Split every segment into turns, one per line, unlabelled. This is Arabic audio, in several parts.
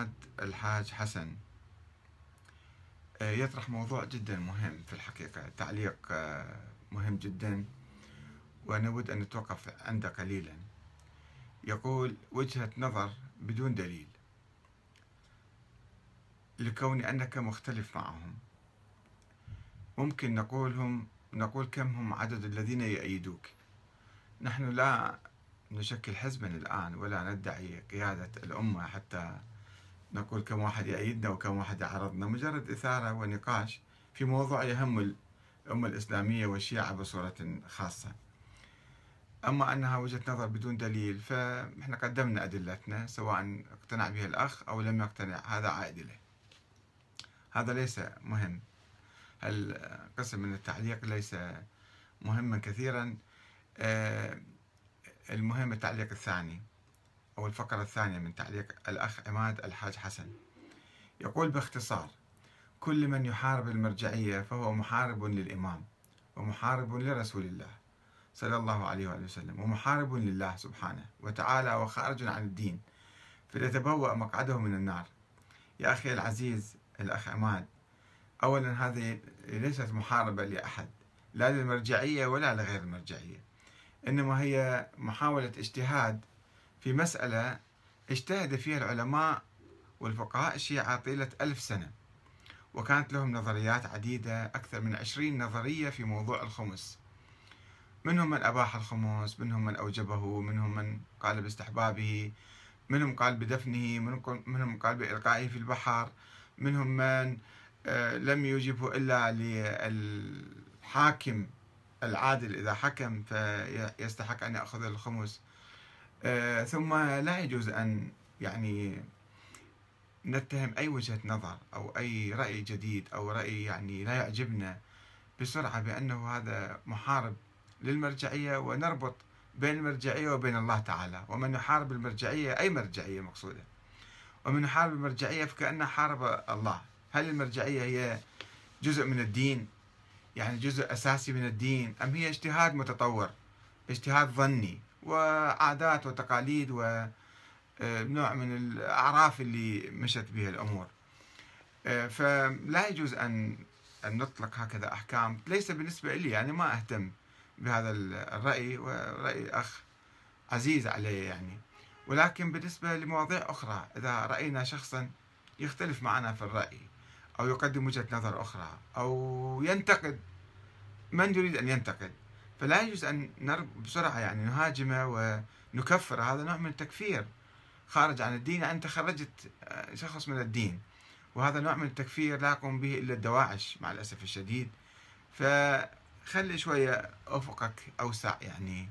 عماد الحاج حسن. آه، يطرح موضوع جدا مهم في الحقيقة تعليق آه، مهم جدا ونود أن نتوقف عنده قليلا. يقول وجهة نظر بدون دليل. لكون أنك مختلف معهم. ممكن نقولهم نقول كم هم عدد الذين يأيدوك. نحن لا نشكل حزبا الآن ولا ندعي قيادة الأمة حتى نقول كم واحد يأيدنا وكم واحد يعرضنا مجرد إثارة ونقاش في موضوع يهم الأمة الإسلامية والشيعة بصورة خاصة. أما أنها وجهة نظر بدون دليل فإحنا قدمنا أدلتنا سواء اقتنع بها الأخ أو لم يقتنع هذا عائد إليه. هذا ليس مهم. القسم من التعليق ليس مهما كثيرا آه، المهم التعليق الثاني. أو الفقرة الثانية من تعليق الأخ عماد الحاج حسن. يقول باختصار كل من يحارب المرجعية فهو محارب للإمام ومحارب لرسول الله صلى الله عليه وآله وسلم ومحارب لله سبحانه وتعالى وخارج عن الدين فليتبوأ مقعده من النار. يا أخي العزيز الأخ عماد أولا هذه ليست محاربة لأحد لا للمرجعية ولا لغير المرجعية إنما هي محاولة اجتهاد في مسألة اجتهد فيها العلماء والفقهاء الشيعة طيلة ألف سنة وكانت لهم نظريات عديدة أكثر من عشرين نظرية في موضوع الخمس. منهم من أباح الخمس منهم من أوجبه منهم من قال باستحبابه منهم قال بدفنه منهم قال بإلقائه في البحر منهم من آه، لم يوجبه إلا للحاكم العادل. إذا حكم فيستحق أن يأخذ الخمس. ثم لا يجوز أن يعني نتهم أي وجهة نظر أو أي رأي جديد أو رأي يعني لا يعجبنا بسرعة بأنه هذا محارب للمرجعية ونربط بين المرجعية وبين الله تعالى. ومن يحارب المرجعية أي مرجعية مقصودة؟ ومن يحارب المرجعية فكأنه حارب الله. هل المرجعية هي جزء من الدين؟ يعني جزء أساسي من الدين أم هي اجتهاد متطور اجتهاد ظني؟ وعادات وتقاليد ونوع من الأعراف اللي مشت بها الأمور. فلا يجوز أن أن نطلق هكذا أحكام. ليس بالنسبة لي يعني ما أهتم بهذا الرأي ورأي أخ عزيز علي يعني. ولكن بالنسبة لمواضيع أخرى إذا رأينا شخصا يختلف معنا في الرأي أو يقدم وجهة نظر أخرى أو ينتقد من يريد أن ينتقد؟ فلا يجوز أن بسرعة يعني نهاجمه ونكفر هذا نوع من التكفير خارج عن الدين. أنت خرجت آه، شخص من الدين وهذا نوع من التكفير لا يقوم به إلا الدواعش مع الأسف الشديد. فخلي شوية أفقك أوسع يعني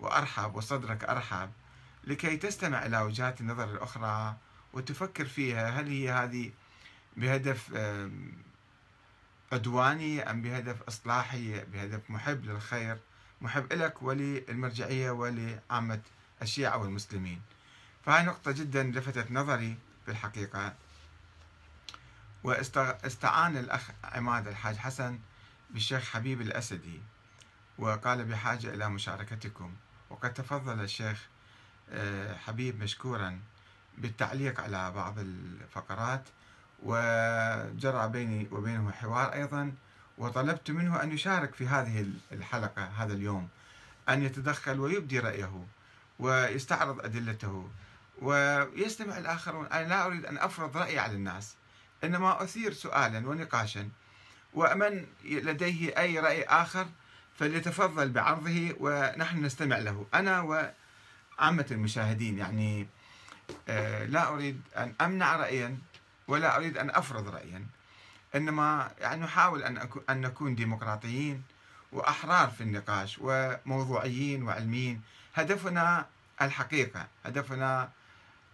وأرحب وصدرك أرحب لكي تستمع إلى وجهات النظر الأخرى وتفكر فيها. هل هي هذه بهدف عدواني أم بهدف إصلاحي بهدف محب للخير محب لك وللمرجعية ولعامة الشيعة والمسلمين. فهاي نقطة جدا لفتت نظري في الحقيقة. واستعان الأخ عماد الحاج حسن بالشيخ حبيب الأسدي وقال بحاجة إلى مشاركتكم. وقد تفضل الشيخ آه، حبيب مشكورا بالتعليق على بعض الفقرات. وجرى بيني وبينه حوار أيضا وطلبت منه أن يشارك في هذه الحلقة هذا اليوم أن يتدخل ويبدي رأيه ويستعرض أدلته ويستمع الآخرون. أنا لا أريد أن أفرض رأيي على الناس إنما أثير سؤالا ونقاشا. ومن لديه أي رأي آخر فليتفضل بعرضه ونحن نستمع له. أنا وعامة المشاهدين يعني آه، لا أريد أن أمنع رأيا ولا أريد أن أفرض رأيا إنما يعني نحاول أن أن نكون ديمقراطيين وأحرار في النقاش وموضوعيين وعلميين. هدفنا الحقيقة هدفنا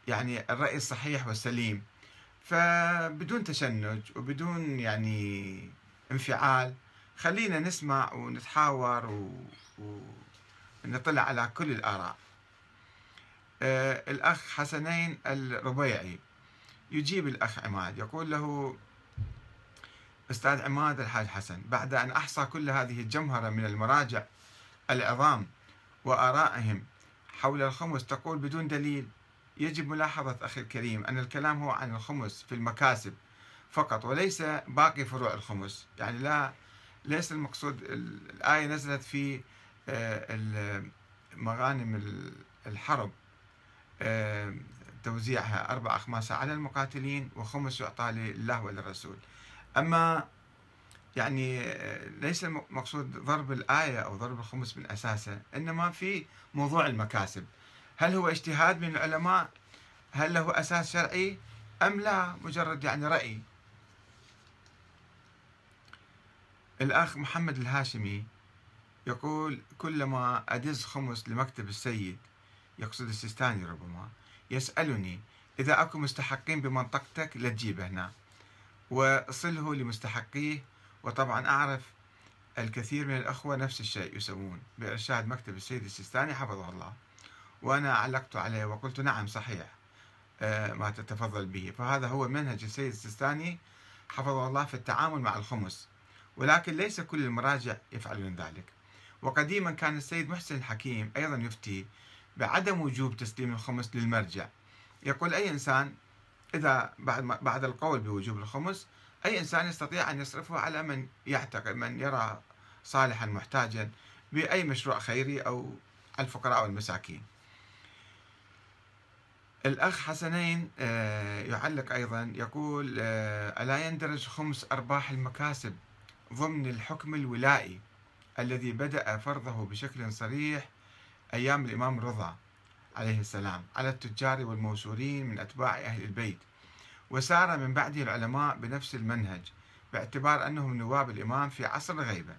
يعني الرأي الصحيح والسليم. فبدون تشنج وبدون يعني انفعال خلينا نسمع ونتحاور ونطلع على كل الآراء. آه، الأخ حسنين الربيعي. يجيب الأخ عماد يقول له أستاذ عماد الحاج حسن بعد أن أحصى كل هذه الجمهرة من المراجع العظام وآرائهم حول الخمس تقول بدون دليل يجب ملاحظة أخي الكريم أن الكلام هو عن الخمس في المكاسب فقط وليس باقي فروع الخمس يعني لا ليس المقصود الآية نزلت في آه، مغانم الحرب آه، توزيعها أربع أخماسها على المقاتلين وخمس يعطى لله وللرسول. أما يعني آه، ليس المقصود ضرب الآية أو ضرب الخمس من أساسه إنما في موضوع المكاسب. هل هو اجتهاد من العلماء؟ هل له أساس شرعي؟ أم لا؟ مجرد يعني رأي. الأخ محمد الهاشمي يقول كلما أدز خمس لمكتب السيد يقصد السيستاني ربما يسألني إذا أكو مستحقين بمنطقتك لا تجيبه هنا. وصله لمستحقيه وطبعا أعرف الكثير من الأخوة نفس الشيء يسوون بإرشاد مكتب السيد السيستاني حفظه الله. وأنا علقت عليه وقلت نعم صحيح آه، ما تتفضل به. فهذا هو منهج السيد السيستاني حفظه الله في التعامل مع الخمس. ولكن ليس كل المراجع يفعلون ذلك. وقديما كان السيد محسن الحكيم أيضا يفتي بعدم وجوب تسليم الخمس للمرجع. يقول أي إنسان إذا بعد بعد القول بوجوب الخمس أي إنسان يستطيع أن يصرفه على من يعتقد من يرى صالحا محتاجا بأي مشروع خيري أو الفقراء والمساكين. الأخ حسنين آه، يعلق أيضا يقول آه، ألا يندرج خمس أرباح المكاسب ضمن الحكم الولائي الذي بدأ فرضه بشكل صريح أيام الإمام رضا عليه السلام على التجار والموسورين من أتباع أهل البيت. وسار من بعده العلماء بنفس المنهج باعتبار أنهم نواب الإمام في عصر الغيبة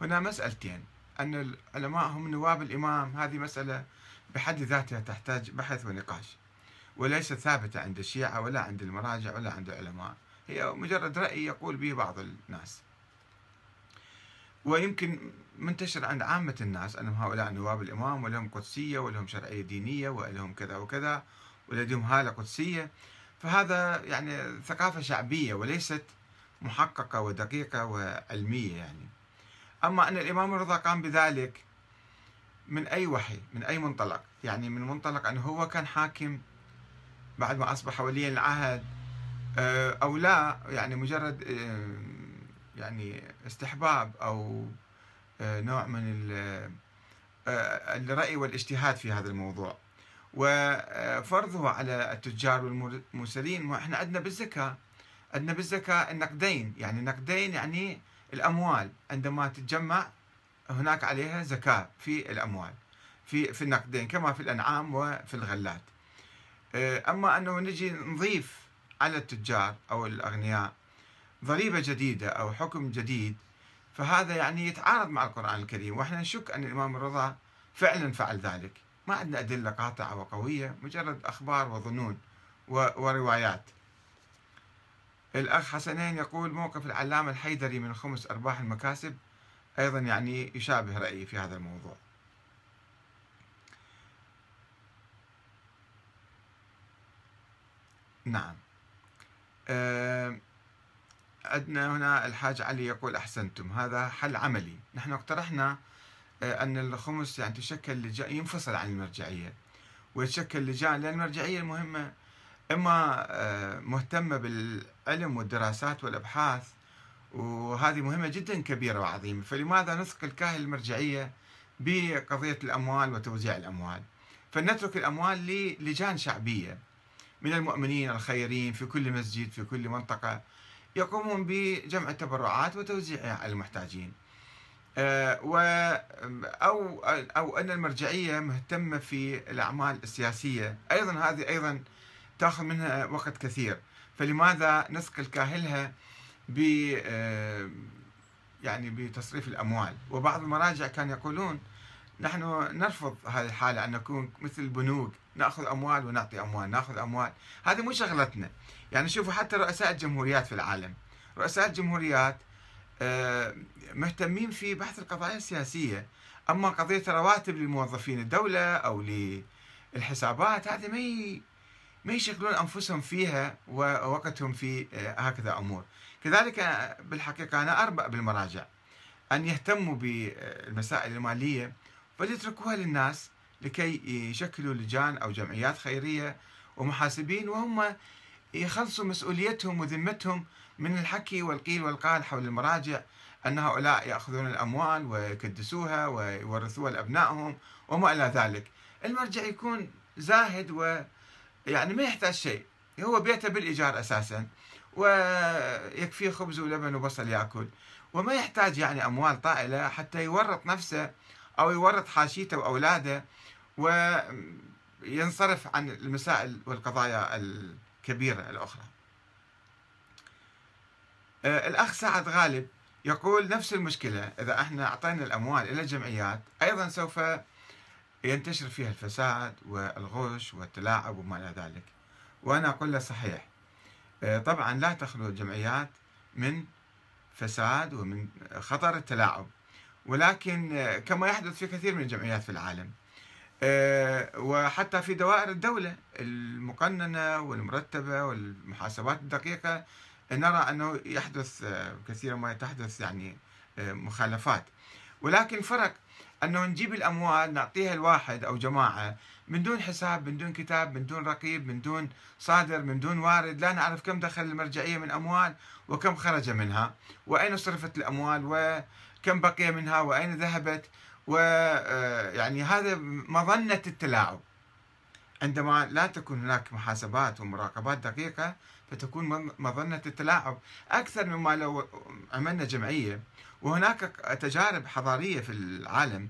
هنا مسألتين أن العلماء هم نواب الإمام هذه مسألة بحد ذاتها تحتاج بحث ونقاش. وليست ثابتة عند الشيعة ولا عند المراجع ولا عند العلماء. هي مجرد رأي يقول به بعض الناس. ويمكن منتشر عند عامة الناس أنهم هؤلاء نواب الإمام ولهم قدسية ولهم شرعية دينية ولهم كذا وكذا ولديهم هالة قدسية. فهذا يعني ثقافة شعبية وليست محققة ودقيقة وعلمية يعني. أما أن الإمام الرضا قام بذلك من أي وحي من أي منطلق؟ يعني من منطلق أنه هو كان حاكم بعد ما أصبح وليا العهد آه، أو لا يعني مجرد آه، يعني استحباب أو آه، نوع من آه، الرأي والاجتهاد في هذا الموضوع. وفرضه على التجار والمرسلين إحنا عندنا بالزكاة عندنا بالزكاة النقدين. يعني نقدين يعني الأموال. عندما تتجمع هناك عليها زكاة في الأموال في في النقدين كما في الأنعام وفي الغلات. آه، أما أنه نجي نضيف على التجار أو الأغنياء ضريبة جديدة أو حكم جديد فهذا يعني يتعارض مع القرآن الكريم وإحنا نشك أن الإمام الرضا فعلا فعل ذلك. ما عندنا أدلة قاطعة وقوية مجرد أخبار وظنون وروايات. الأخ حسنين يقول موقف العلامة الحيدري من خمس أرباح المكاسب أيضا يعني يشابه رأيي في هذا الموضوع. نعم. أه عندنا هنا الحاج علي يقول أحسنتم هذا حل عملي. نحن اقترحنا آه، أن الخمس يعني تشكل لجان ينفصل عن المرجعية. ويتشكل لجان لأن المرجعية المهمة إما آه، مهتمة بالعلم والدراسات والأبحاث وهذه مهمة جدا كبيرة وعظيمة. فلماذا نثقل كاهل المرجعية بقضية الأموال وتوزيع الأموال؟ فنترك الأموال للجان شعبية. من المؤمنين الخيرين في كل مسجد في كل منطقة. يقومون بجمع التبرعات وتوزيعها على المحتاجين. آه، و أو أو أن المرجعية مهتمة في الأعمال السياسية. أيضا هذه أيضا تأخذ منها وقت كثير. فلماذا نثقل كاهلها ب آه، يعني بتصريف الأموال؟ وبعض المراجع كانوا يقولون نحن نرفض هذه الحالة أن نكون مثل البنوك ناخذ أموال ونعطي أموال ناخذ أموال. هذه مو شغلتنا. يعني شوفوا حتى رؤساء الجمهوريات في العالم. رؤساء الجمهوريات آه، مهتمين في بحث القضايا السياسية. أما قضية رواتب لموظفين الدولة أو للحسابات هذه ما ما يشغلون أنفسهم فيها ووقتهم في آه، هكذا أمور. كذلك بالحقيقة أنا أربأ بالمراجع. أن يهتموا بالمسائل المالية وليتركوها للناس. لكي يشكلوا لجان أو جمعيات خيرية ومحاسبين وهم يخلصوا مسؤوليتهم وذمتهم من الحكي والقيل والقال حول المراجع أن هؤلاء يأخذون الأموال ويكدسوها ويورثوها لأبنائهم وما إلى ذلك. المرجع يكون زاهد ويعني ما يحتاج شيء هو بيته بالإيجار أساسا ويكفيه خبز ولبن وبصل يأكل وما يحتاج يعني أموال طائلة حتى يورط نفسه أو يورط حاشيته وأولاده وينصرف عن المسائل والقضايا الكبيرة الأخرى. آه، الأخ سعد غالب يقول نفس المشكلة إذا إحنا أعطينا الأموال إلى الجمعيات أيضا سوف ينتشر فيها الفساد والغش والتلاعب وما إلى ذلك. وأنا أقول له صحيح. آه، طبعا لا تخلو الجمعيات من فساد ومن خطر التلاعب. ولكن آه، كما يحدث في كثير من الجمعيات في العالم. وحتى في دوائر الدولة المقننة والمرتبة والمحاسبات الدقيقة نرى أنه يحدث كثيرا ما تحدث يعني مخالفات. ولكن فرق أنه نجيب الأموال نعطيها الواحد أو جماعة من دون حساب من دون كتاب من دون رقيب من دون صادر من دون وارد لا نعرف كم دخل المرجعية من أموال وكم خرج منها وأين صرفت الأموال وكم بقي منها وأين ذهبت. ويعني آه، هذا مظنة عندما لا تكون هناك محاسبات ومراقبات دقيقة فتكون مظنة التلاعب أكثر مما لو عملنا جمعية. وهناك تجارب حضارية في العالم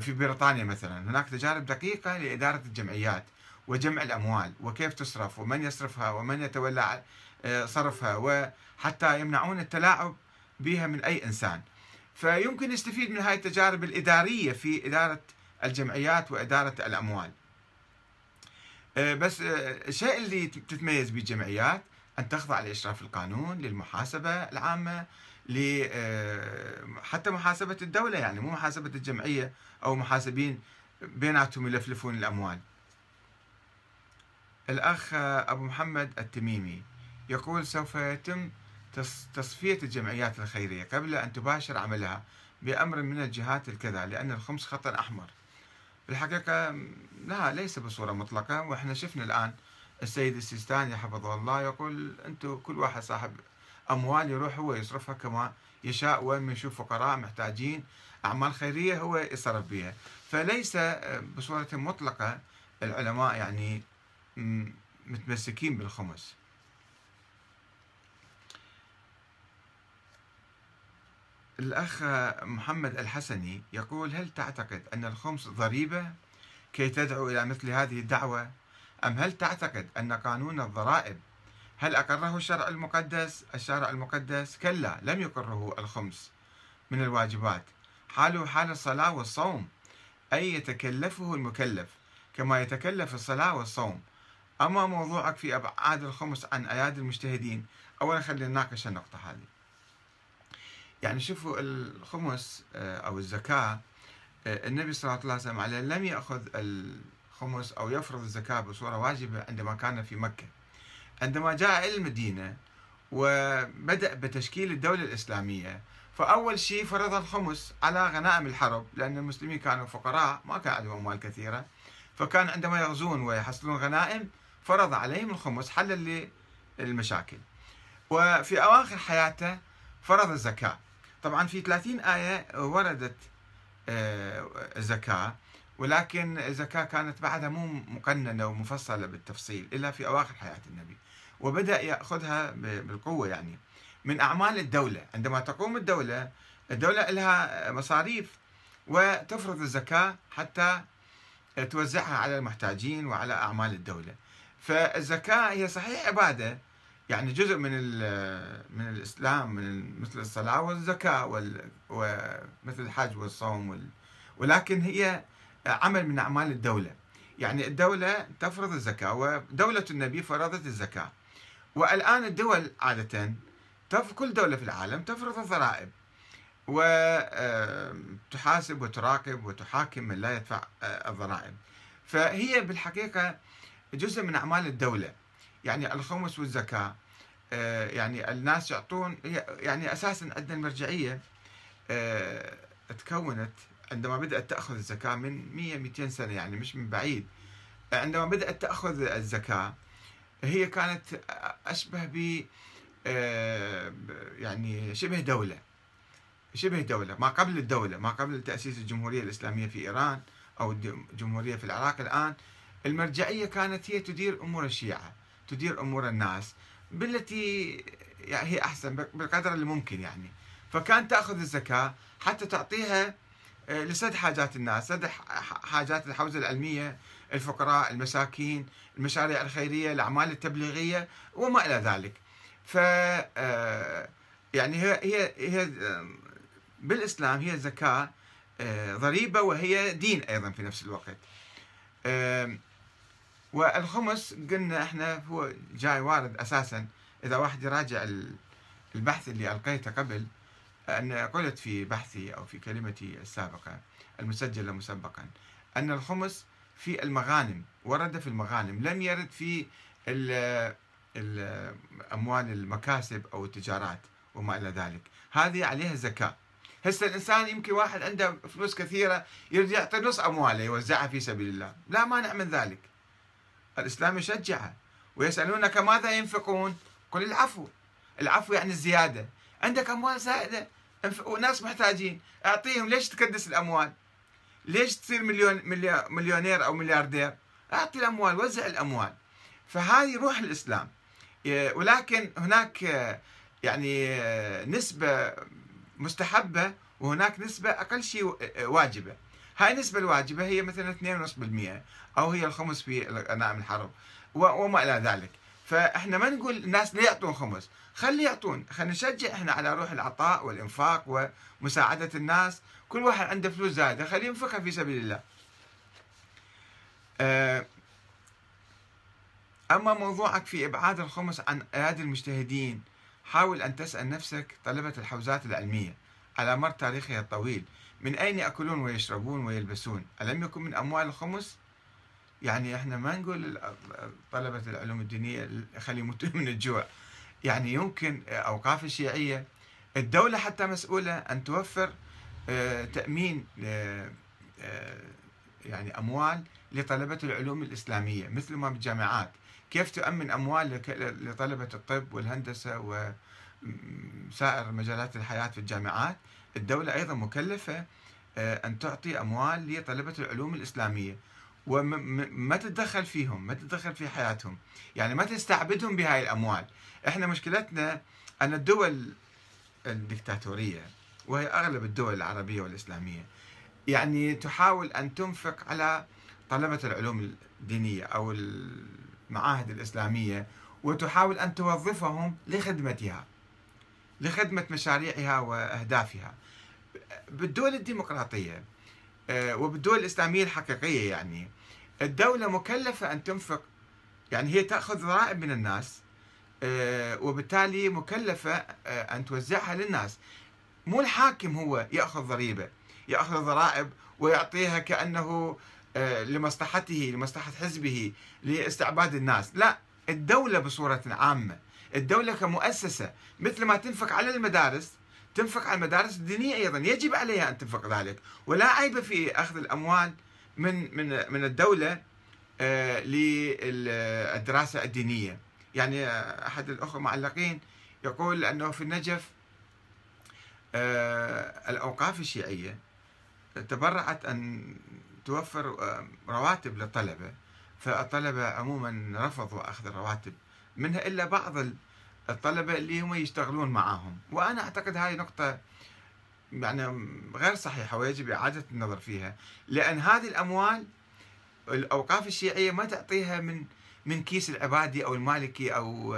في بريطانيا مثلا. هناك تجارب دقيقة لإدارة الجمعيات وجمع الأموال وكيف تصرف ومن يصرفها ومن يتولى آه، صرفها وحتى يمنعون التلاعب بها من أي إنسان. فيمكن نستفيد من هذه التجارب الإدارية في إدارة الجمعيات وإدارة الأموال. آه، بس آه، الشيء اللي تتميز به الجمعيات أن تخضع لإشراف القانون للمحاسبة العامة آه، حتى محاسبة الدولة يعني مو محاسبة الجمعية أو محاسبين بيناتهم يلفلفون الأموال. الأخ أبو محمد التميمي يقول سوف يتم تصفية الجمعيات الخيرية قبل أن تباشر عملها بأمر من الجهات الكذا لأن الخمس خط أحمر. في الحقيقة لا ليس بصورة مطلقة وإحنا شفنا الآن السيد السيستاني حفظه الله يقول أنتم كل واحد صاحب أموال يروح هو يصرفها كما يشاء وين ما يشوف فقراء محتاجين. أعمال خيرية هو يصرف بها فليس بصورة مطلقة العلماء يعني متمسكين بالخمس. الأخ محمد الحسني يقول هل تعتقد أن الخمس ضريبة كي تدعو إلى مثل هذه الدعوة؟ أم هل تعتقد أن قانون الضرائب هل أقره الشرع المقدس؟ الشرع المقدس؟ كلا لم يقره الخمس من الواجبات. حاله حال الصلاة والصوم. أي يتكلفه المكلف كما يتكلف الصلاة والصوم؟ أما موضوعك في أبعاد الخمس عن أيادي المجتهدين أولا خلينا نناقش النقطة هذه. يعني شوفوا الخمس آه، أو الزكاة آه، النبي صلى الله عليه وسلم عليه لم يأخذ الخمس أو يفرض الزكاة بصورة واجبة عندما كان في مكة. عندما جاء إلى المدينة وبدأ بتشكيل الدولة الإسلامية فأول شيء فرض الخمس على غنائم الحرب لأن المسلمين كانوا فقراء ما كان عندهم أموال كثيرة. فكان عندما يغزون ويحصلون غنائم فرض عليهم الخمس حلا للمشاكل. وفي أواخر حياته فرض الزكاة. طبعا في 30 آية وردت آه، الزكاة ولكن الزكاة كانت بعدها مو مقننة ومفصلة بالتفصيل إلا في أواخر حياة النبي وبدأ يأخذها بالقوة يعني. من أعمال الدولة عندما تقوم الدولة الدولة لها مصاريف وتفرض الزكاة حتى توزعها على المحتاجين وعلى أعمال الدولة. فالزكاة هي صحيح عبادة يعني جزء من من الإسلام من مثل الصلاة والزكاة ومثل الحج والصوم ولكن هي عمل من أعمال الدولة. يعني الدولة تفرض الزكاة ودولة النبي فرضت الزكاة. والآن الدول عادة كل دولة في العالم تفرض الضرائب. وتحاسب وتراقب وتحاكم من لا يدفع آه، الضرائب. فهي بالحقيقة جزء من أعمال الدولة. يعني الخمس والزكاة آه، يعني الناس يعطون يعني أساسا عندنا المرجعية آه، تكونت عندما بدأت تأخذ الزكاة من 100 200 سنة يعني مش من بعيد. عندما بدأت تأخذ الزكاة هي كانت أشبه ب آه، يعني شبه دولة شبه دولة ما قبل الدولة ما قبل تأسيس الجمهورية الإسلامية في إيران أو الجمهورية في العراق الآن. المرجعية كانت هي تدير أمور الشيعة. تدير أمور الناس بالتي يعني هي أحسن بالقدر اللي ممكن يعني. فكانت تأخذ الزكاة حتى تعطيها آه، لسد حاجات الناس سد حاجات الحوزة العلمية الفقراء المساكين المشاريع الخيرية الأعمال التبليغية وما إلى ذلك. ف آه، يعني هي هي هي بالإسلام هي الزكاة آه، ضريبة وهي دين أيضا في نفس الوقت. والخمس قلنا إحنا هو جاي وارد أساسا. إذا واحد يراجع البحث اللي ألقيته قبل أن قلت في بحثي أو في كلمتي السابقة المسجلة مسبقا أن الخمس في المغانم ورد في المغانم. لم يرد في أموال المكاسب أو التجارات وما إلى ذلك. هذه عليها زكاة. هسه الإنسان يمكن واحد عنده فلوس كثيرة يريد يعطي نص أمواله يوزعها في سبيل الله. لا مانع من ذلك. الإسلام يشجعها ويسألونك ماذا ينفقون؟ قل العفو. العفو يعني الزيادة. عندك أموال زائدة وناس محتاجين أعطيهم. ليش تكدس الأموال؟ ليش تصير مليون مليونير أو ملياردير؟ أعطي الأموال وزع الأموال. فهذه روح الإسلام. ولكن هناك يعني نسبة مستحبة وهناك نسبة أقل شيء واجبة. هاي النسبة الواجبة هي مثلا 2.5% أو هي الخمس في غنائم الحرب وما إلى ذلك. فإحنا ما نقول الناس لا يعطون خمس؟ خلي يعطون. خلينا نشجع إحنا على روح العطاء والإنفاق ومساعدة الناس. كل واحد عنده فلوس زايدة خليه ينفقها في سبيل الله. آه، أما موضوعك في إبعاد الخمس عن أيادي المجتهدين حاول أن تسأل نفسك طلبة الحوزات العلمية على مر تاريخها الطويل. من أين يأكلون ويشربون ويلبسون؟ ألم يكن من أموال الخمس؟ يعني إحنا ما نقول طلبة العلوم الدينية خلي يموتون من الجوع. يعني يمكن أوقاف الشيعية الدولة حتى مسؤولة أن توفر آه، تأمين آه، يعني أموال لطلبة العلوم الإسلامية مثل ما بالجامعات. كيف تؤمن أموال لطلبة الطب والهندسة وسائر مجالات الحياة في الجامعات؟ الدولة أيضا مكلفة آه، أن تعطي أموال لطلبة العلوم الإسلامية. وما تتدخل فيهم ما تتدخل في حياتهم. يعني ما تستعبدهم بهاي الأموال. إحنا مشكلتنا أن الدول الدكتاتورية وهي أغلب الدول العربية والإسلامية يعني تحاول أن تنفق على طلبة العلوم الدينية أو المعاهد الإسلامية وتحاول أن توظفهم لخدمتها. لخدمة مشاريعها وأهدافها. بالدول الديمقراطية آه، وبالدول الإسلامية الحقيقية يعني الدولة مكلفة أن تنفق يعني هي تأخذ ضرائب من الناس آه، وبالتالي مكلفة آه، أن توزعها للناس. مو الحاكم هو يأخذ ضريبة يأخذ ضرائب ويعطيها كأنه لمصلحته لمصلحة حزبه لإستعباد الناس. لا الدولة بصورة عامة الدولة كمؤسسة مثل ما تنفق على المدارس تنفق على المدارس الدينية أيضا. يجب عليها أن تنفق ذلك. ولا عيب في أخذ الأموال من من من الدولة آه، للدراسة الدينية. يعني أحد الأخوة المعلقين يقول أنه في النجف آه، الأوقاف الشيعية تبرعت أن توفر آه، رواتب للطلبة. فالطلبة عموما رفضوا أخذ الرواتب. منها إلا بعض الطلبة اللي هم يشتغلون معاهم. وأنا أعتقد هذه نقطة يعني غير صحيحة ويجب إعادة النظر فيها. لأن هذه الأموال الأوقاف الشيعية ما تعطيها من من كيس العبادي أو المالكي أو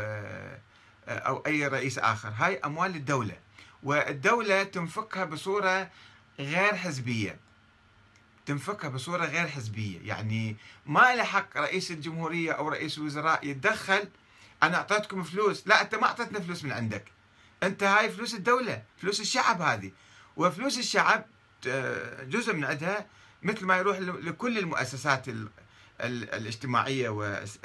أو أي رئيس آخر. هاي أموال الدولة. والدولة تنفقها بصورة غير حزبية. تنفقها بصورة غير حزبية. يعني ما له حق رئيس الجمهورية أو رئيس الوزراء يتدخل أنا أعطيتكم فلوس. لا أنت ما أعطيتنا فلوس من عندك. أنت هاي فلوس الدولة فلوس الشعب هذه. وفلوس الشعب جزء من عندها مثل ما يروح لكل المؤسسات الاجتماعية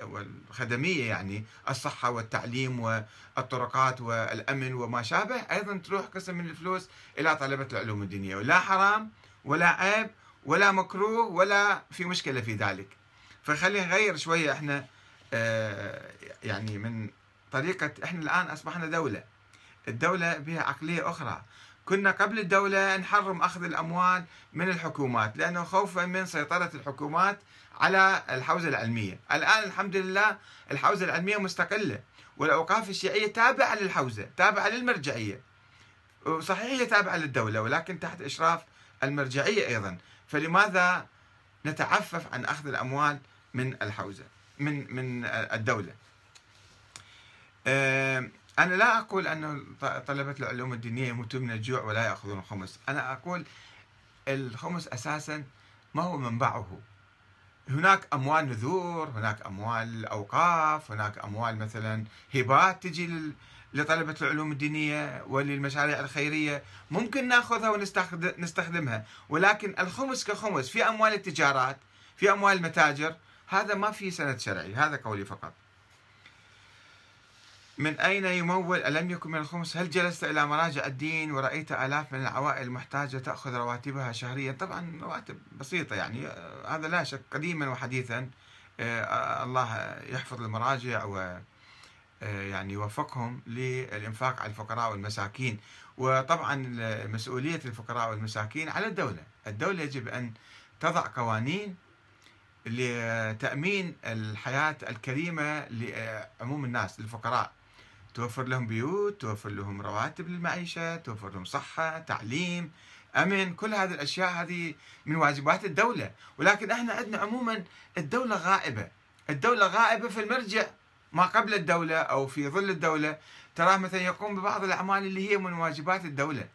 والخدمية يعني الصحة والتعليم والطرقات والأمن وما شابه. أيضا تروح قسم من الفلوس إلى طلبة العلوم الدينية ولا حرام ولا عيب ولا مكروه ولا في مشكلة في ذلك. فخلينا نغير شوية إحنا آه، يعني من طريقة إحنا الآن أصبحنا دولة. الدولة بها عقلية أخرى. كنا قبل الدولة نحرم أخذ الأموال من الحكومات لأنه خوفا من سيطرة الحكومات على الحوزة العلمية. الآن الحمد لله الحوزة العلمية مستقلة والأوقاف الشيعية تابعة للحوزة تابعة للمرجعية. صحيح هي تابعة للدولة ولكن تحت إشراف المرجعية أيضا. فلماذا نتعفف عن أخذ الأموال من الحوزة؟ من من الدولة. أنا لا أقول أن طلبة العلوم الدينية يموتون من الجوع ولا يأخذون الخمس أنا أقول الخمس أساسا ما هو منبعه. هناك أموال نذور هناك أموال أوقاف هناك أموال مثلا هبات تجي لطلبة العلوم الدينية وللمشاريع الخيرية. ممكن نأخذها ونستخدمها ولكن الخمس كخمس في أموال التجارات في أموال المتاجر هذا ما في سند شرعي هذا قولي فقط. من أين يمول؟ ألم يكن من الخمس؟ هل جلست إلى مراجع الدين ورأيت آلاف من العوائل المحتاجة تأخذ رواتبها شهريا؟ طبعا رواتب بسيطة يعني هذا لا شك قديما وحديثا آه، الله يحفظ المراجع و آه، يعني يوفقهم للإنفاق على الفقراء والمساكين. وطبعا مسؤولية الفقراء والمساكين على الدولة. الدولة يجب أن تضع قوانين لتأمين الحياة الكريمة لعموم الناس للفقراء. توفر لهم بيوت توفر لهم رواتب للمعيشة توفر لهم صحة تعليم أمن كل هذه الأشياء هذه من واجبات الدولة. ولكن إحنا عندنا عموما الدولة غائبة. الدولة غائبة في المرجع ما قبل الدولة أو في ظل الدولة. تراه مثلا يقوم ببعض الأعمال اللي هي من واجبات الدولة.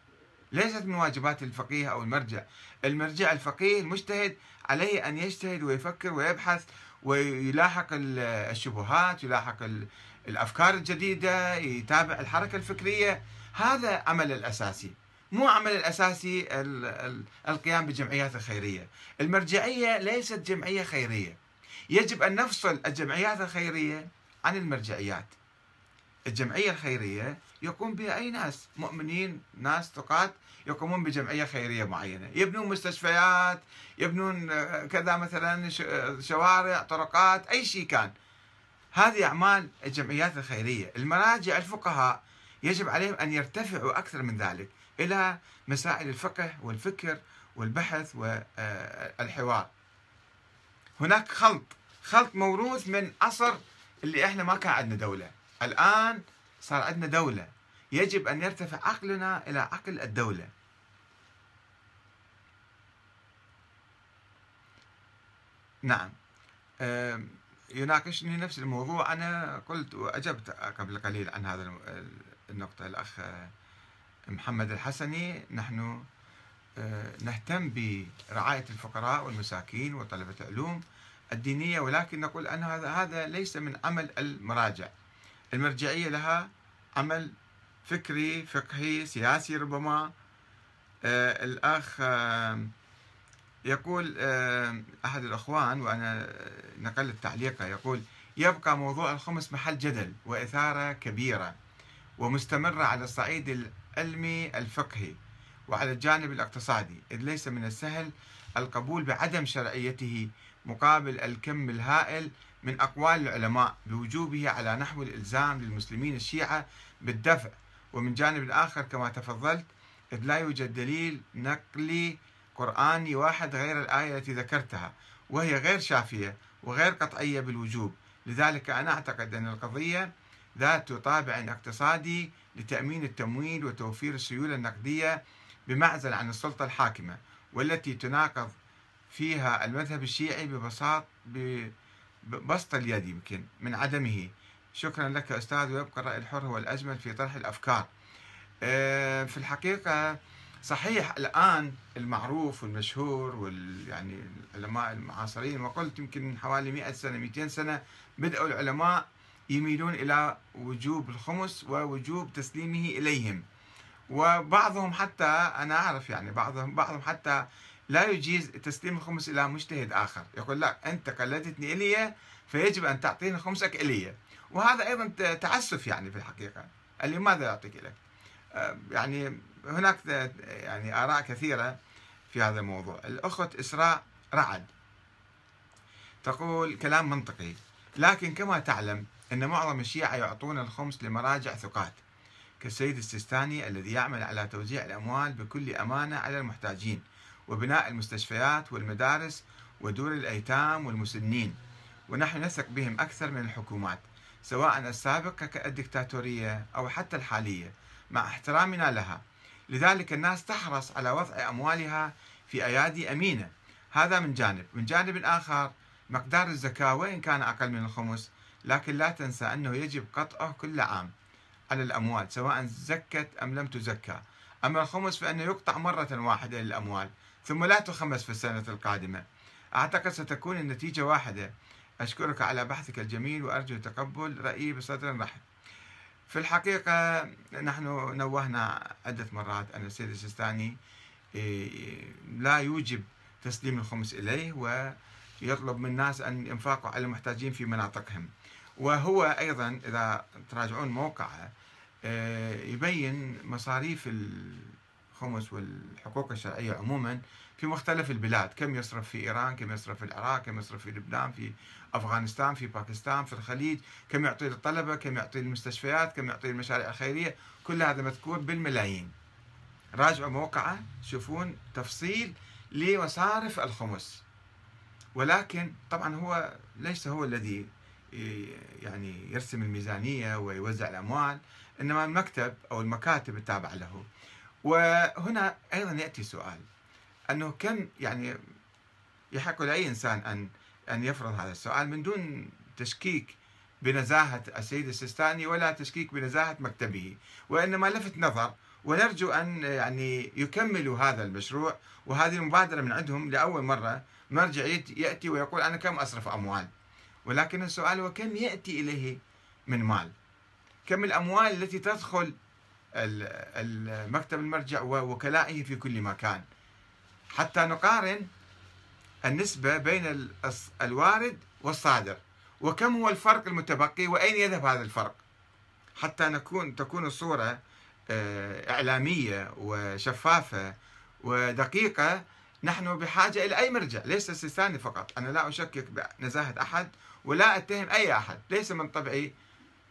ليست من واجبات الفقيه أو المرجع. المرجع الفقيه المجتهد عليه أن يجتهد ويفكر ويبحث ويلاحق الشبهات يلاحق الأفكار الجديدة يتابع الحركة الفكرية. هذا عمل الأساسي. مو عمل الأساسي القيام بالجمعيات الخيرية. المرجعية ليست جمعية خيرية. يجب أن نفصل الجمعيات الخيرية عن المرجعيات. الجمعية الخيرية يقوم بها أي ناس. مؤمنين ناس ثقات يقومون بجمعية خيرية معينة. يبنون مستشفيات يبنون آه، كذا مثلا شوارع طرقات أي شيء كان. هذه أعمال الجمعيات الخيرية. المراجع الفقهاء يجب عليهم أن يرتفعوا أكثر من ذلك إلى مسائل الفقه والفكر والبحث والحوار هناك خلط. خلط موروث من عصر اللي إحنا ما كان عندنا دولة. الآن صار عندنا دولة. يجب أن يرتفع عقلنا إلى عقل الدولة. نعم. يناقشني نفس الموضوع. أنا قلت وأجبت قبل قليل عن هذا النقطة. الأخ محمد الحسني. نحن أه، نهتم برعاية الفقراء والمساكين وطلبة العلوم الدينية ولكن نقول أن هذا هذا ليس من عمل المراجع. المرجعية لها عمل فكري فقهي سياسي ربما. أه، الأخ أه، يقول آه، أحد الأخوان وأنا نقلت تعليقه يقول يبقى موضوع الخمس محل جدل وإثارة كبيرة ومستمرة على الصعيد العلمي الفقهي وعلى الجانب الاقتصادي إذ ليس من السهل القبول بعدم شرعيته مقابل الكم الهائل من أقوال العلماء بوجوبه على نحو الإلزام للمسلمين الشيعة بالدفع. ومن جانب آخر كما تفضلت إذ لا يوجد دليل نقلي قرآني واحد غير الآية التي ذكرتها وهي غير شافية وغير قطعية بالوجوب. لذلك أنا أعتقد أن القضية ذات طابع اقتصادي لتأمين التمويل وتوفير السيولة النقدية بمعزل عن السلطة الحاكمة والتي تناقض فيها المذهب الشيعي ببساط ببسط اليد يمكن من عدمه. شكرا لك أستاذ ويبقى الرأي الحر هو الأجمل في طرح الأفكار. آه، في الحقيقة صحيح الآن المعروف والمشهور وال يعني العلماء المعاصرين وقلت يمكن حوالي 100 سنة 200 سنة بدأوا العلماء يميلون إلى وجوب الخمس ووجوب تسليمه إليهم. وبعضهم حتى أنا أعرف يعني بعضهم بعضهم حتى لا يجيز تسليم الخمس إلى مجتهد آخر. يقول لا أنت قلدتني إلي فيجب أن تعطيني خمسك إلي. وهذا أيضا تعسف يعني في الحقيقة. اللي ماذا يعطيك لك يعني هناك يعني آراء كثيرة في هذا الموضوع. الأخت إسراء رعد. تقول كلام منطقي لكن كما تعلم أن معظم الشيعة يعطون الخمس لمراجع ثقات. كالسيد السيستاني الذي يعمل على توزيع الأموال بكل أمانة على المحتاجين. وبناء المستشفيات والمدارس ودور الأيتام والمسنين. ونحن نثق بهم أكثر من الحكومات سواء السابقة كالدكتاتورية أو حتى الحالية مع احترامنا لها. لذلك الناس تحرص على وضع أموالها في أيادي أمينة. هذا من جانب. من جانب آخر مقدار الزكاة وإن كان أقل من الخمس لكن لا تنسى أنه يجب قطعه كل عام على الأموال سواء زكت أم لم تزكى. أما الخمس فإنه يقطع مرة واحدة للأموال. ثم لا تخمس في السنة القادمة. أعتقد ستكون النتيجة واحدة. أشكرك على بحثك الجميل وأرجو تقبل رأيي بصدر رحب. في الحقيقة نحن نوهنا عدة مرات. أن السيد السيستاني إيه، لا يوجب تسليم الخمس إليه ويطلب من الناس أن ينفقوا على المحتاجين في مناطقهم. وهو أيضا إذا تراجعون موقعه إيه، يبين مصاريف الخمس والحقوق الشرعية عموما في مختلف البلاد. كم يصرف في إيران كم يصرف في العراق كم يصرف في لبنان في أفغانستان في باكستان في الخليج كم يعطي للطلبة كم يعطي للمستشفيات كم يعطي للمشاريع الخيرية. كل هذا مذكور بالملايين. راجعوا موقعه شوفون تفصيل لمصارف الخمس. ولكن طبعا هو ليس هو الذي يعني يرسم الميزانية ويوزع الأموال إنما المكتب أو المكاتب التابعة له. وهنا أيضا يأتي سؤال. أنه كم يعني يحق لأي إنسان أن أن يفرض هذا السؤال من دون تشكيك بنزاهة السيد السيستاني ولا تشكيك بنزاهة مكتبه. وإنما لفت نظر ونرجو أن يعني يكملوا هذا المشروع وهذه المبادرة من عندهم لأول مرة مرجع يأتي ويقول أنا كم أصرف أموال. ولكن السؤال هو كم يأتي إليه من مال؟ كم الأموال التي تدخل المكتب المرجع ووكلائه في كل مكان. حتى نقارن النسبة بين الوارد والصادر. وكم هو الفرق المتبقي وأين يذهب هذا الفرق؟ حتى نكون تكون الصورة آه، إعلامية وشفافة ودقيقة نحن بحاجة إلى أي مرجع. ليس السيستاني فقط. أنا لا أشكك بنزاهة أحد ولا أتهم أي أحد. ليس من طبعي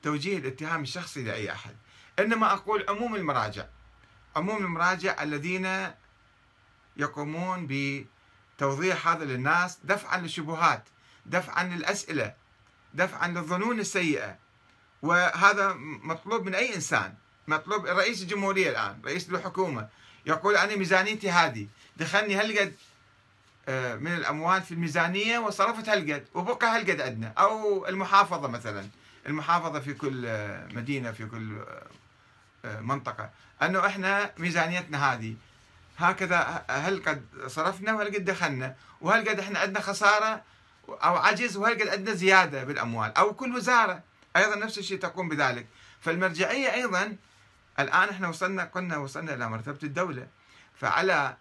توجيه الاتهام الشخصي لأي أحد. إنما أقول عموم المراجع. عموم المراجع الذين يقومون بتوضيح هذا للناس دفعا للشبهات دفعا للأسئلة دفعا للظنون السيئة. وهذا مطلوب من أي إنسان. مطلوب رئيس الجمهورية الآن رئيس الحكومة يقول أنا ميزانيتي هذه. دخلني هالقد آه، من الأموال في الميزانية وصرفت هالقد وبقى هالقد عندنا. أو المحافظة مثلا. المحافظة في كل آه، مدينة في كل آه، منطقة. أنه إحنا ميزانيتنا هذه هكذا هل قد صرفنا وهل قد دخلنا؟ وهل قد إحنا عندنا خسارة أو عجز؟ وهل قد عندنا زيادة بالأموال أو كل وزارة؟ أيضا نفس الشيء تقوم بذلك. فالمرجعية أيضا الآن إحنا وصلنا قلنا وصلنا إلى مرتبة الدولة. فعلى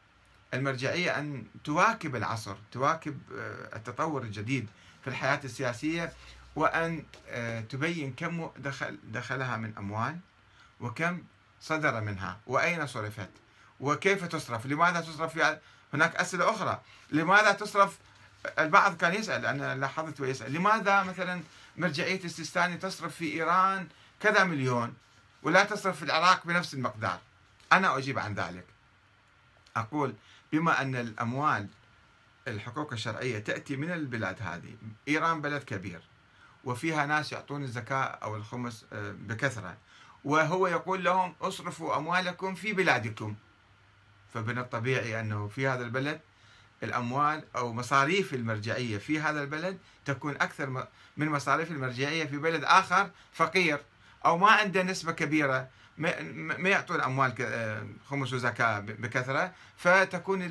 المرجعية أن تواكب العصر تواكب آه، التطور الجديد في الحياة السياسية. وأن آه، تبين كم دخل دخلها من أموال وكم صدر منها وأين صرفت وكيف تصرف؟ لماذا تصرف في هناك أسئلة أخرى. لماذا تصرف؟ البعض كان يسأل أنا لاحظت ويسأل. لماذا مثلا مرجعية السيستاني تصرف في إيران كذا مليون ولا تصرف في العراق بنفس المقدار؟ أنا أجيب عن ذلك. أقول بما أن الأموال الحقوق الشرعية تأتي من البلاد هذه إيران بلد كبير. وفيها ناس يعطون الزكاة أو الخمس آه، بكثرة. وهو يقول لهم اصرفوا أموالكم في بلادكم. فمن الطبيعي أنه في هذا البلد الأموال أو مصاريف المرجعية في هذا البلد تكون أكثر من مصاريف المرجعية في بلد آخر فقير أو ما عنده نسبة كبيرة ما يعطون أموال آه، خمس وزكاة بكثرة. فتكون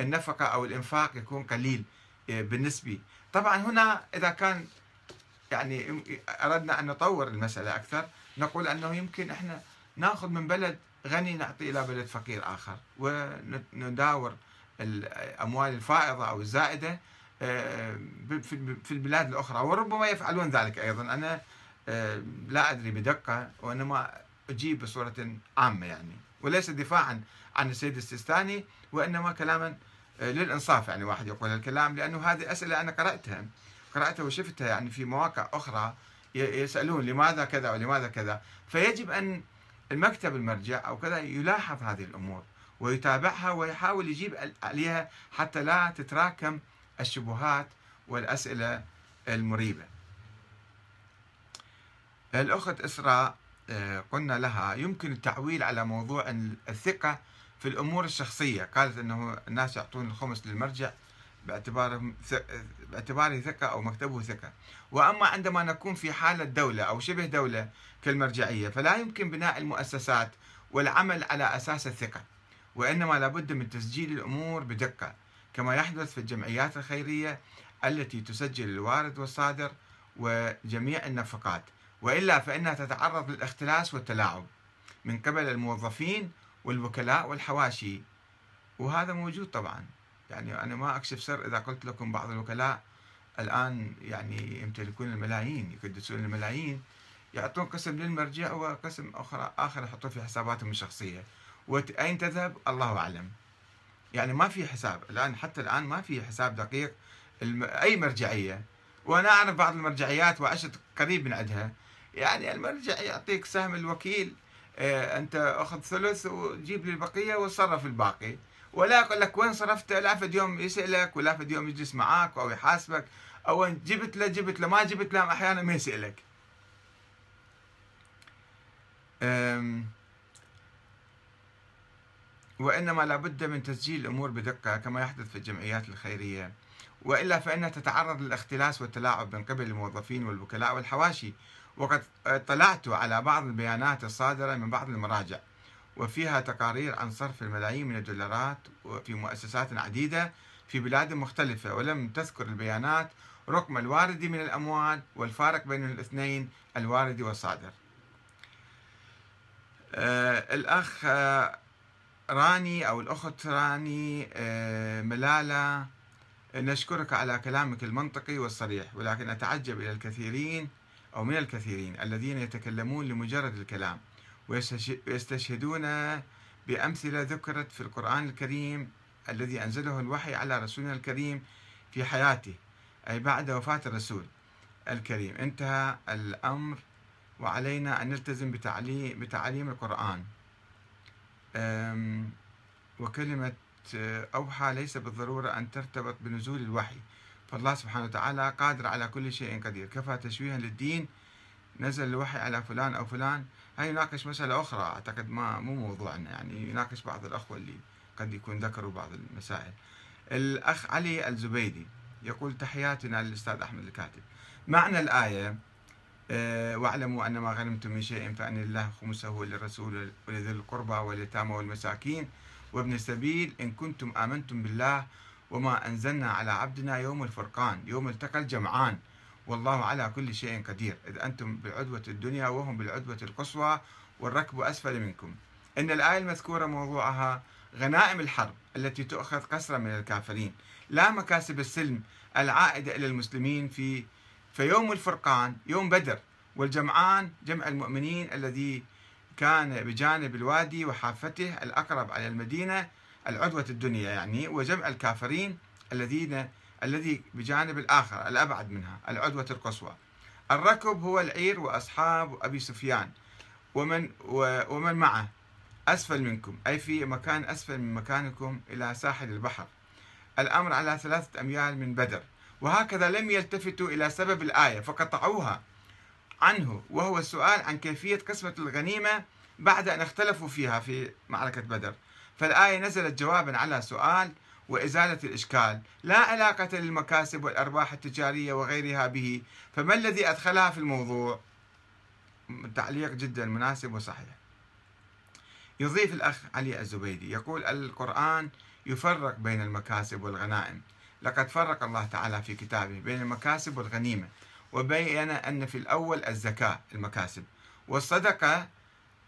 النفقة أو الإنفاق يكون قليل آه، بالنسبة. طبعا هنا إذا كان يعني أردنا أن نطور المسألة أكثر. نقول أنه يمكن إحنا ناخذ من بلد غني نعطي إلى بلد فقير آخر ونداور الأموال الفائضة أو الزائدة آه، في البلاد الأخرى وربما يفعلون ذلك أيضا. أنا آه، لا أدري بدقة وإنما أجيب بصورة عامة يعني وليس دفاعا عن السيد السيستاني وإنما كلاما آه، للإنصاف يعني واحد يقول الكلام لأنه هذه أسئلة أنا قرأتها. قرأتها وشفتها يعني في مواقع أخرى يسألون لماذا كذا ولماذا كذا. فيجب أن المكتب المرجع أو كذا يلاحظ هذه الأمور ويتابعها ويحاول يجيب عليها حتى لا تتراكم الشبهات والأسئلة المريبة. الأخت إسراء آه، قلنا لها يمكن التعويل على موضوع الثقة في الأمور الشخصية. قالت أنه الناس يعطون الخمس للمرجع باعتباره باعتباره ثقة أو مكتبه ثقة. وأما عندما نكون في حالة دولة أو شبه دولة كالمرجعية فلا يمكن بناء المؤسسات والعمل على أساس الثقة وإنما لابد من تسجيل الأمور بدقة كما يحدث في الجمعيات الخيرية التي تسجل الوارد والصادر وجميع النفقات. وإلا فإنها تتعرض للاختلاس والتلاعب من قبل الموظفين والوكلاء والحواشي وهذا موجود طبعا. يعني أنا ما أكشف سر إذا قلت لكم بعض الوكلاء الآن يعني يمتلكون الملايين يقدسون الملايين يعطون قسم للمرجع وقسم أخرى آخر يحطوه في حساباتهم الشخصية. وأين تذهب؟ الله أعلم. يعني ما في حساب. الآن حتى الآن ما في حساب دقيق أي مرجعية. وأنا أعرف بعض المرجعيات وعشت قريب من عندها. يعني المرجع يعطيك سهم الوكيل آه، أنت أخذ ثلث وجيب لي البقية وصرف الباقي. ولا يقول لك وين صرفت لا فد يوم يسألك ولا فد يوم يجلس معاك أو يحاسبك أو جبت له جبت له ما جبت له أحيانا ما يسألك. وإنما لابد من تسجيل الأمور بدقة كما يحدث في الجمعيات الخيرية. وإلا فإنها تتعرض للاختلاس والتلاعب من قبل الموظفين والوكلاء والحواشي. وقد اطلعت على بعض البيانات الصادرة من بعض المراجع. وفيها تقارير عن صرف الملايين من الدولارات في مؤسسات عديدة في بلاد مختلفة ولم تذكر البيانات رقم الوارد من الأموال والفارق بين الاثنين الوارد والصادر. آه الأخ آه راني أو الأخت راني آه ملالة نشكرك على كلامك المنطقي والصريح ولكن أتعجب إلى الكثيرين أو من الكثيرين الذين يتكلمون لمجرد الكلام. ويستشهدون بأمثلة ذكرت في القرآن الكريم الذي أنزله الوحي على رسولنا الكريم في حياته أي بعد وفاة الرسول الكريم. انتهى الأمر وعلينا أن نلتزم بتعليم, بتعليم القرآن. وكلمة أوحى ليس بالضرورة أن ترتبط بنزول الوحي. فالله سبحانه وتعالى قادر على كل شيء قدير. كفى تشويها للدين نزل الوحي على فلان أو فلان. هاي يناقش مسألة أخرى. أعتقد ما مو موضوعنا يعني يناقش بعض الأخوة اللي قد يكون ذكروا بعض المسائل. الأخ علي الزبيدي يقول تحياتنا للأستاذ أحمد الكاتب. معنى الآية آه، واعلموا أن ما غنمتم من شيء فأن الله خمسه للرسول ولذي القربى واليتامى والمساكين وابن السبيل. إن كنتم آمنتم بالله وما أنزلنا على عبدنا يوم الفرقان يوم التقى الجمعان. والله على كل شيء قدير. إذ أنتم بالعدوة الدنيا وهم بالعدوة القصوى والركب أسفل منكم. إن الآية المذكورة موضوعها غنائم الحرب التي تؤخذ قسرا من الكافرين. لا مكاسب السلم العائدة إلى المسلمين في فيوم الفرقان يوم بدر. والجمعان جمع المؤمنين الذي كان بجانب الوادي وحافته الأقرب على المدينة العدوة الدنيا يعني وجمع الكافرين الذين الذي بجانب الآخر الأبعد منها العدوة القصوى الركب هو العير وأصحاب أبي سفيان. ومن ومن معه؟ أسفل منكم أي في مكان أسفل من مكانكم إلى ساحل البحر. الأمر على ثلاثة أميال من بدر. وهكذا لم يلتفتوا إلى سبب الآية فقطعوها عنه. وهو السؤال عن كيفية قسمة الغنيمة بعد أن اختلفوا فيها في معركة بدر. فالآية نزلت جوابا على سؤال وإزالة الإشكال لا علاقة للمكاسب والأرباح التجارية وغيرها به فما الذي أدخلها في الموضوع؟ تعليق جدا مناسب وصحيح. يضيف الأخ علي الزبيدي يقول القرآن يفرق بين المكاسب والغنائم. لقد فرق الله تعالى في كتابه بين المكاسب والغنيمة وبين أن في الأول الزكاة المكاسب. والصدقة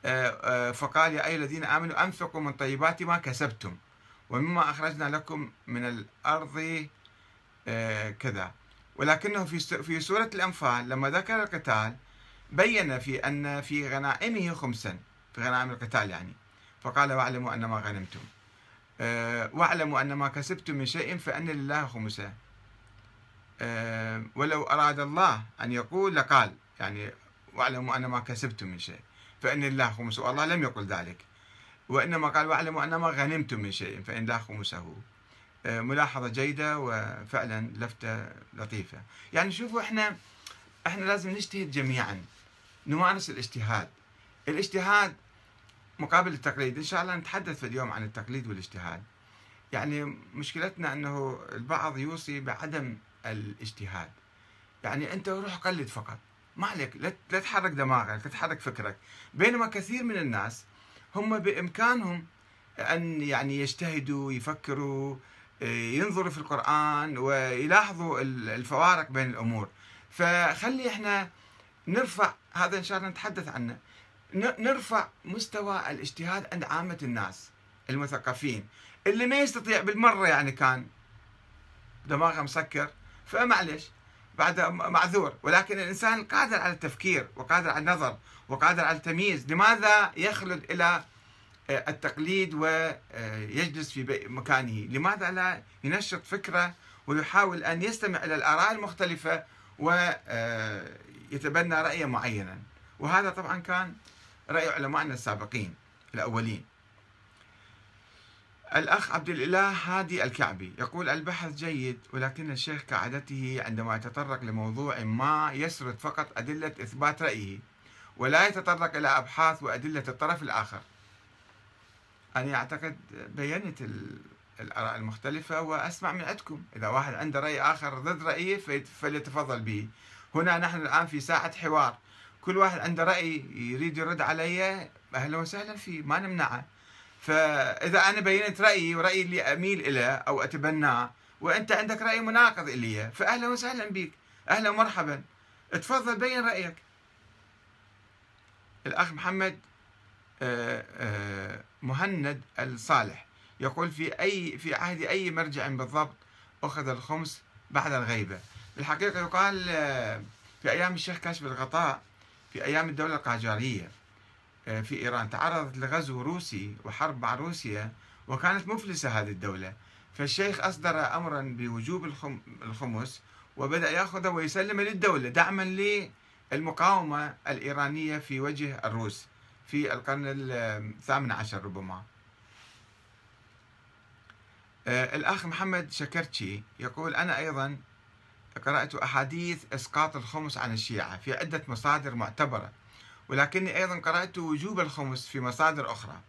آه، آه، فقال يا أيها الذين آمنوا أنفقوا من طيبات ما كسبتم. ومما أخرجنا لكم من الأرض آه، كذا. ولكنه في سورة الأنفال لما ذكر القتال بين في أن في غنائمه خمسا. في غنائم القتال يعني. فقال واعلموا أن ما غنمتم. آه، واعلموا أن ما كسبتم من شيء فأن لله خمسة. آه، ولو أراد الله أن يقول لقال. يعني واعلموا أن ما كسبتم من شيء فإن لله خمسة. والله لم يقل ذلك. وإنما قال واعلموا أن ما غنمتم من شيء فإن الله خمسه. آه، ملاحظة جيدة وفعلا لفتة لطيفة. يعني شوفوا إحنا إحنا لازم نجتهد جميعا نمارس الاجتهاد. الاجتهاد مقابل التقليد. إن شاء الله نتحدث في اليوم عن التقليد والاجتهاد. يعني مشكلتنا أنه البعض يوصي بعدم الاجتهاد. يعني أنت روح قلد فقط. ما عليك. لا تحرك دماغك لا تحرك فكرك. بينما كثير من الناس هم بإمكانهم أن يعني يجتهدوا يفكروا ينظروا في القرآن ويلاحظوا الفوارق بين الأمور. فخلي إحنا نرفع هذا إن شاء الله نتحدث عنه نرفع مستوى الاجتهاد عند عامة الناس المثقفين. اللي ما يستطيع بالمرة يعني كان دماغه مسكر فمعلش. بعد معذور. ولكن الإنسان قادر على التفكير وقادر على النظر وقادر على التمييز. لماذا يخلد إلى آه، التقليد ويجلس في مكانه؟ لماذا لا ينشط فكرة ويحاول أن يستمع إلى الآراء المختلفة ويتبنى آه، رأيا معينا؟ وهذا طبعا كان رأي علمائنا السابقين الأولين. الأخ عبد الإله هادي الكعبي يقول البحث جيد ولكن الشيخ كعادته عندما يتطرق لموضوع ما يسرد فقط أدلة إثبات رأيه ولا يتطرق إلى أبحاث وأدلة الطرف الآخر. أنا أعتقد بينت الآراء المختلفة وأسمع من عندكم إذا واحد عنده رأي آخر ضد رأيي فليتفضل به. هنا نحن الآن في ساعة حوار. كل واحد عنده رأي يريد يرد علي أهلا وسهلا فيه ما نمنعه. فإذا أنا بينت رأيي ورأيي اللي أميل إليه أو أتبناه وأنت عندك رأي مناقض إلي فأهلا وسهلا بك أهلا ومرحبا تفضل بين رأيك. الأخ محمد آه، آه، مهند الصالح يقول في أي في عهد أي مرجع بالضبط أخذ الخمس بعد الغيبة. بالحقيقة يقال آه، في أيام الشيخ كاشف الغطاء في أيام الدولة القاجارية. آه، في إيران تعرضت لغزو روسي وحرب مع روسيا وكانت مفلسة هذه الدولة. فالشيخ أصدر أمرا بوجوب الخمس وبدأ يأخذه ويسلمه للدولة دعما للمقاومة الإيرانية في وجه الروس في القرن الثامن عشر ربما. آه، الأخ محمد شكرتشي يقول أنا أيضا قرأت أحاديث إسقاط الخمس عن الشيعة في عدة مصادر معتبرة ولكني أيضا قرأت وجوب الخمس في مصادر أخرى.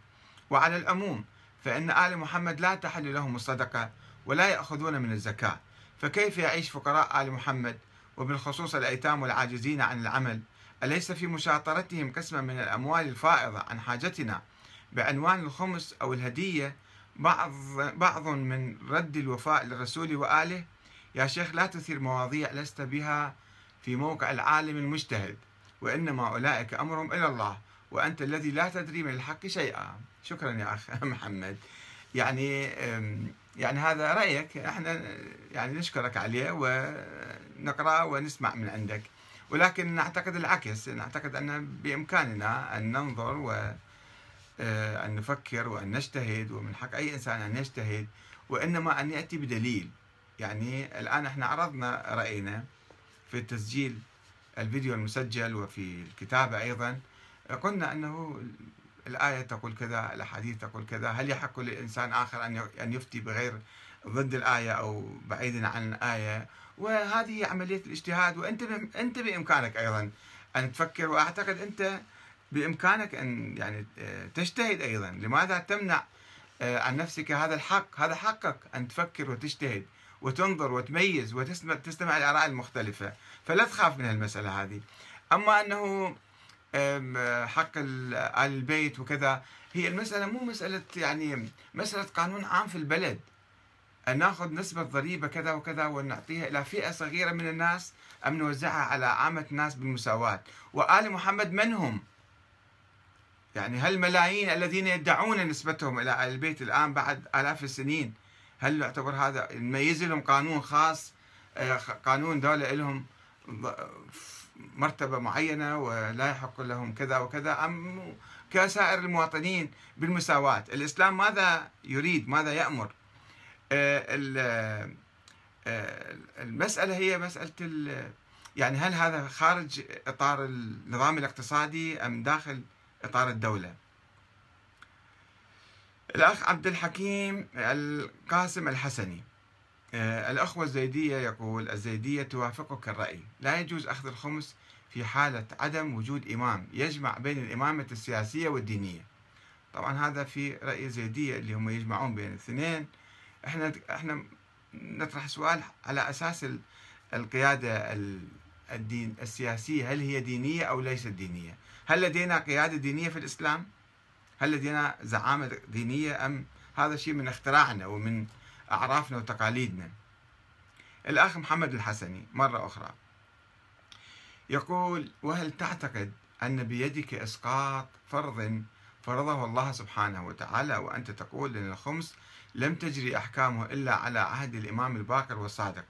وعلى العموم فإن آل محمد لا تحل لهم الصدقة ولا يأخذون من الزكاة. فكيف يعيش فقراء آل محمد وبالخصوص الأيتام والعاجزين عن العمل؟ أليس في مشاطرتهم قسما من الأموال الفائضة عن حاجتنا؟ بعنوان الخمس أو الهدية بعض بعض من رد الوفاء للرسول وآله؟ يا شيخ لا تثير مواضيع لست بها في موقع العالم المجتهد. وإنما أولئك أمرهم إلى الله وأنت الذي لا تدري من الحق شيئا. شكرا يا أخ محمد. يعني يعني هذا رأيك. إحنا يعني نشكرك عليه ونقرأ ونسمع من عندك. ولكن نعتقد العكس. نعتقد أن بإمكاننا أن ننظر و آه، أن نفكر وأن نجتهد ومن حق أي إنسان أن يجتهد وإنما أن يأتي بدليل. يعني الآن إحنا عرضنا رأينا في التسجيل الفيديو المسجل وفي الكتابة أيضا. قلنا أنه الآية تقول كذا الأحاديث تقول كذا. هل يحق لإنسان آخر أن يفتي بغير ضد الآية أو بعيدا عن الآية؟ وهذه عملية الاجتهاد. وأنت أنت بإمكانك أيضا أن تفكر. وأعتقد أنت بإمكانك أن يعني تجتهد أيضا. لماذا تمنع آه، عن نفسك هذا الحق؟ هذا حقك أن تفكر وتجتهد. وتنظر وتميز وتستمع تستمع الآراء المختلفة. فلا تخاف من المسألة هذه. أما أنه حق آل البيت وكذا هي المسألة مو مسألة يعني مسألة قانون عام في البلد. أن ناخذ نسبة ضريبة كذا وكذا ونعطيها إلى فئة صغيرة من الناس أم نوزعها على عامة الناس بالمساواة. وآل محمد من هم؟ يعني هالملايين الذين يدعون نسبتهم إلى آل البيت الآن بعد آلاف السنين. هل يعتبر هذا نميز لهم قانون خاص؟ آه، قانون دولة لهم مرتبة معينة ولا يحق لهم كذا وكذا. أم كسائر المواطنين بالمساواة. الإسلام ماذا يريد؟ ماذا يأمر؟ آه، آه، المسألة هي مسألة يعني هل هذا خارج إطار النظام الاقتصادي أم داخل إطار الدولة؟ الأخ عبد الحكيم القاسم الحسني. آه، الأخوة الزيدية يقول الزيدية توافقك الرأي. لا يجوز أخذ الخمس في حالة عدم وجود إمام. يجمع بين الإمامة السياسية والدينية. طبعا هذا في رأي الزيدية اللي هم يجمعون بين الاثنين. إحنا إحنا نطرح سؤال على أساس القيادة الدين السياسية. هل هي دينية أو ليست دينية؟ هل لدينا قيادة دينية في الإسلام؟ هل لدينا زعامة دينية أم هذا شيء من اختراعنا ومن أعرافنا وتقاليدنا؟ الأخ محمد الحسني مرة أخرى. يقول وهل تعتقد أن بيدك إسقاط فرض فرضه الله سبحانه وتعالى وأنت تقول أن الخمس لم تجري أحكامه إلا على عهد الإمام الباقر والصادق؟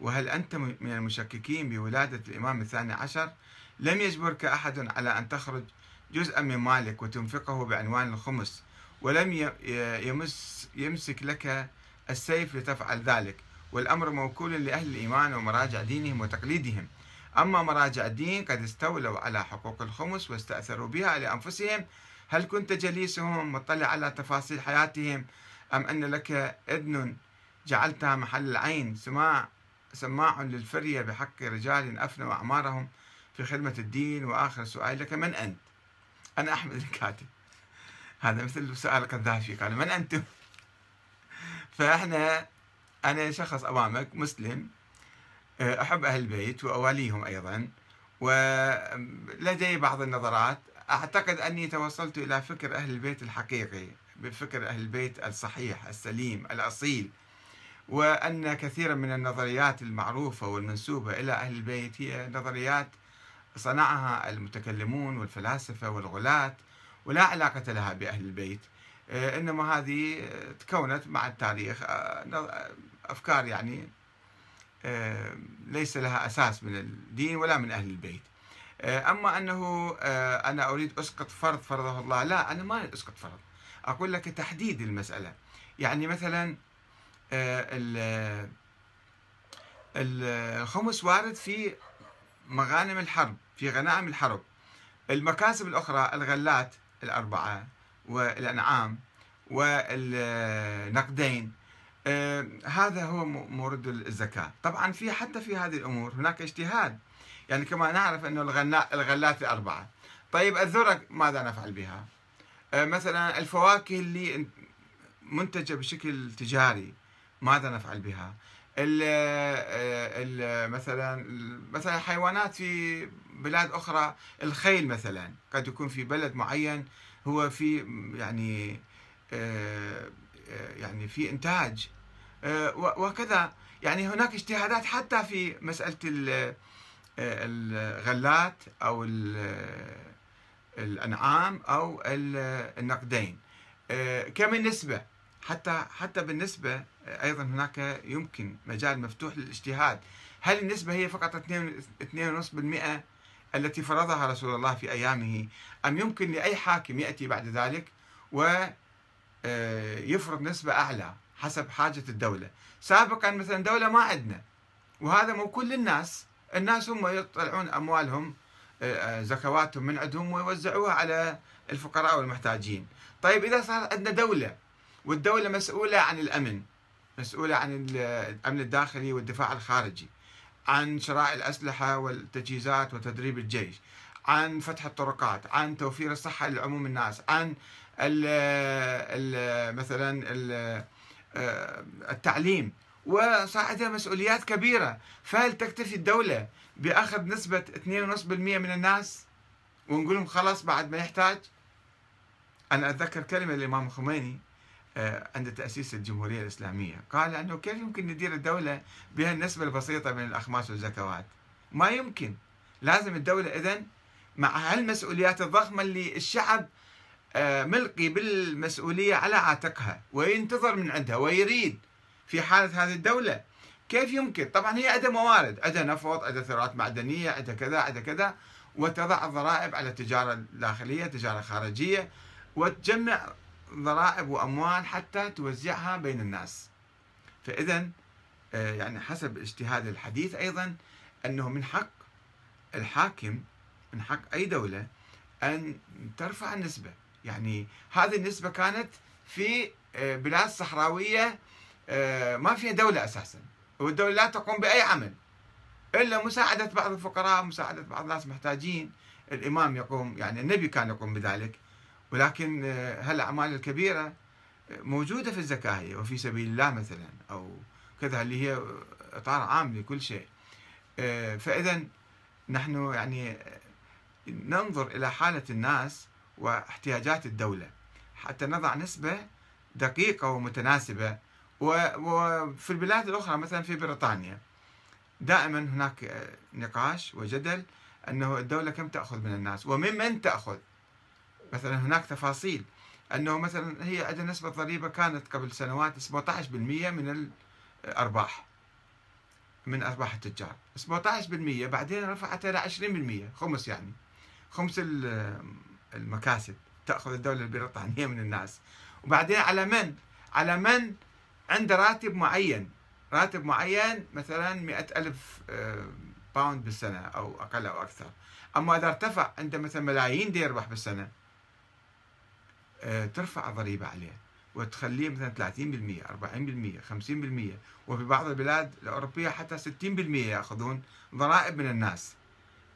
وهل أنت من المشككين بولادة الإمام الثاني عشر؟ لم يجبرك أحد على أن تخرج جزءا من مالك وتنفقه بعنوان الخمس ولم يمس يمسك لك السيف لتفعل ذلك. والأمر موكول لأهل الإيمان ومراجع دينهم وتقليدهم. أما مراجع الدين قد استولوا على حقوق الخمس واستأثروا بها لأنفسهم. هل كنت جليسهم مطلع على تفاصيل حياتهم؟ أم أن لك إذن جعلتها محل العين سماع سماع للفرية بحق رجال أفنوا أعمارهم في خدمة الدين؟ وآخر سؤال لك من أنت؟ أنا أحمد الكاتب. هذا مثل سؤال القذافي قال من أنتم؟ فإحنا أنا شخص أمامك مسلم أحب أهل البيت وأواليهم أيضا ولدي بعض النظرات. أعتقد أني توصلت إلى فكر أهل البيت الحقيقي بفكر أهل البيت الصحيح السليم الأصيل وأن كثيرا من النظريات المعروفة والمنسوبة إلى أهل البيت هي نظريات صنعها المتكلمون والفلاسفة والغلاة ولا علاقة لها بأهل البيت. آه، إنما هذه تكونت مع التاريخ. آه، أفكار يعني آه، ليس لها أساس من الدين ولا من أهل البيت. أما أنه أنا أريد أسقط فرض فرضه الله لا أنا ما أسقط فرض. أقول لك تحديد المسألة. يعني مثلا الخمس وارد في مغانم الحرب في غنائم الحرب. المكاسب الأخرى الغلات الأربعة والأنعام والنقدين. آه، هذا هو مورد الزكاة. طبعا في حتى في هذه الأمور هناك اجتهاد. يعني كما نعرف أنه الغلات الأربعة. طيب الذرة ماذا نفعل بها؟ آه، مثلا الفواكه اللي منتجة بشكل تجاري ماذا نفعل بها؟ ال ال مثلا مثلا حيوانات في بلاد أخرى الخيل مثلا قد يكون في بلد معين هو في يعني آه، آه، يعني في إنتاج. آه، وكذا. يعني هناك اجتهادات حتى في مسألة الغلات أو الأنعام أو النقدين. كم النسبة؟ حتى حتى بالنسبة أيضا هناك يمكن مجال مفتوح للاجتهاد. هل النسبة هي فقط 2.5% التي فرضها رسول الله في أيامه أم يمكن لأي حاكم يأتي بعد ذلك ويفرض آه، نسبة أعلى حسب حاجة الدولة؟ سابقا مثلا دولة ما عندنا وهذا مو كل الناس الناس هم يطلعون أموالهم آه، آه، زكواتهم من عندهم ويوزعوها على الفقراء والمحتاجين. طيب إذا صار عندنا دولة والدولة مسؤولة عن الأمن مسؤولة عن الأمن الداخلي والدفاع الخارجي عن شراء الأسلحة والتجهيزات وتدريب الجيش عن فتح الطرقات عن توفير الصحة لعموم الناس عن ال ال مثلا ال التعليم. وصار عندها مسؤوليات كبيرة. فهل تكتفي الدولة بأخذ نسبة 2.5% من الناس ونقول لهم خلاص بعد ما يحتاج؟ أنا أتذكر كلمة الإمام الخميني آه، عند تأسيس الجمهورية الإسلامية. قال أنه كيف يمكن ندير الدولة بهالنسبة البسيطة من الأخماس والزكوات؟ ما يمكن. لازم الدولة إذن مع هالمسؤوليات الضخمة اللي الشعب آه، ملقي بالمسؤولية على عاتقها وينتظر من عندها ويريد في حالة هذه الدولة. كيف يمكن؟ طبعا هي عندها موارد. عندها نفط عندها ثروات معدنية عندها كذا عندها كذا وتضع الضرائب على التجارة الداخلية تجارة خارجية وتجمع ضرائب وأموال حتى توزعها بين الناس. فإذا آه، يعني حسب اجتهاد الحديث أيضا أنه من حق الحاكم من حق أي دولة أن ترفع النسبة. يعني هذه النسبة كانت في آه، بلاد صحراوية آه، ما فيها دولة أساسا والدولة لا تقوم بأي عمل إلا مساعدة بعض الفقراء مساعدة بعض الناس محتاجين. الإمام يقوم يعني النبي كان يقوم بذلك. ولكن هالأعمال الكبيرة موجودة في الزكاة وفي سبيل الله مثلا أو كذا اللي هي إطار عام لكل شيء؟ آه، فإذا نحن يعني ننظر إلى حالة الناس واحتياجات الدولة حتى نضع نسبة دقيقة ومتناسبة. وفي البلاد الأخرى مثلا في بريطانيا دائما هناك نقاش وجدل أنه الدولة كم تأخذ من الناس وممن تأخذ؟ مثلا هناك تفاصيل أنه مثلا هي عندها نسبة ضريبة كانت قبل سنوات 17% من الأرباح من أرباح التجار. 17% بعدين رفعتها إلى 20% خمس يعني. خمس المكاسب تأخذ الدولة البريطانية من الناس. وبعدين على من؟ على من؟ عنده راتب معين. راتب معين مثلا مئة ألف آه، باوند بالسنة أو أقل أو أكثر. أما إذا ارتفع عنده مثلا ملايين دي يربح بالسنة آه، ترفع الضريبة عليه وتخليه مثلا 30% 40% 50% وفي بعض البلاد الأوروبية حتى 60% يأخذون ضرائب من الناس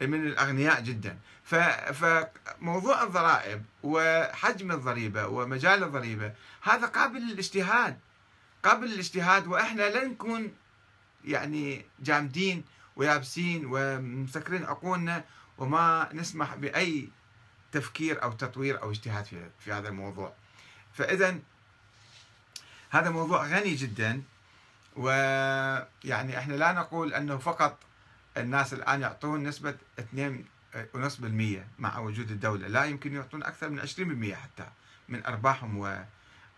من الأغنياء جدا. فموضوع الضرائب وحجم الضريبة ومجال الضريبة هذا قابل للاجتهاد قابل للاجتهاد وإحنا لن نكون يعني جامدين ويابسين ومسكرين عقولنا وما نسمح بأي تفكير أو تطوير أو اجتهاد في, هذا الموضوع فإذا هذا موضوع غني جدا ويعني إحنا لا نقول أنه فقط الناس الآن يعطون نسبة 2.5% مع وجود الدولة، لا يمكن يعطون أكثر من 20% حتى من أرباحهم و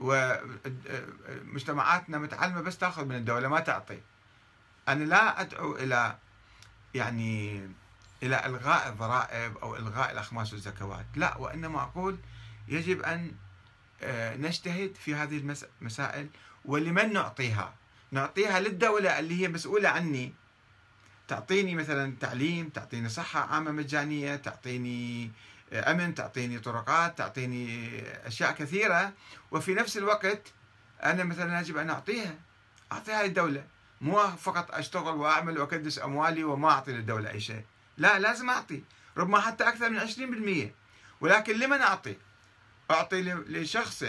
ومجتمعاتنا متعلمة بس تأخذ من الدولة ما تعطي. أنا لا أدعو إلى يعني إلى إلغاء الضرائب أو إلغاء الأخماس والزكوات، لا وإنما أقول يجب أن آه، نجتهد في هذه المسائل ولمن نعطيها؟ نعطيها للدولة اللي هي مسؤولة عني. تعطيني مثلا تعليم تعطيني صحة عامة مجانية تعطيني آه، أمن تعطيني طرقات تعطيني أشياء كثيرة. وفي نفس الوقت أنا مثلا يجب أن أعطيها. أعطيها للدولة. مو فقط أشتغل وأعمل وأكدس أموالي وما أعطي للدولة أي شيء. لا لازم أعطي. ربما حتى أكثر من 20% ولكن لمن أعطي؟ أعطي لشخص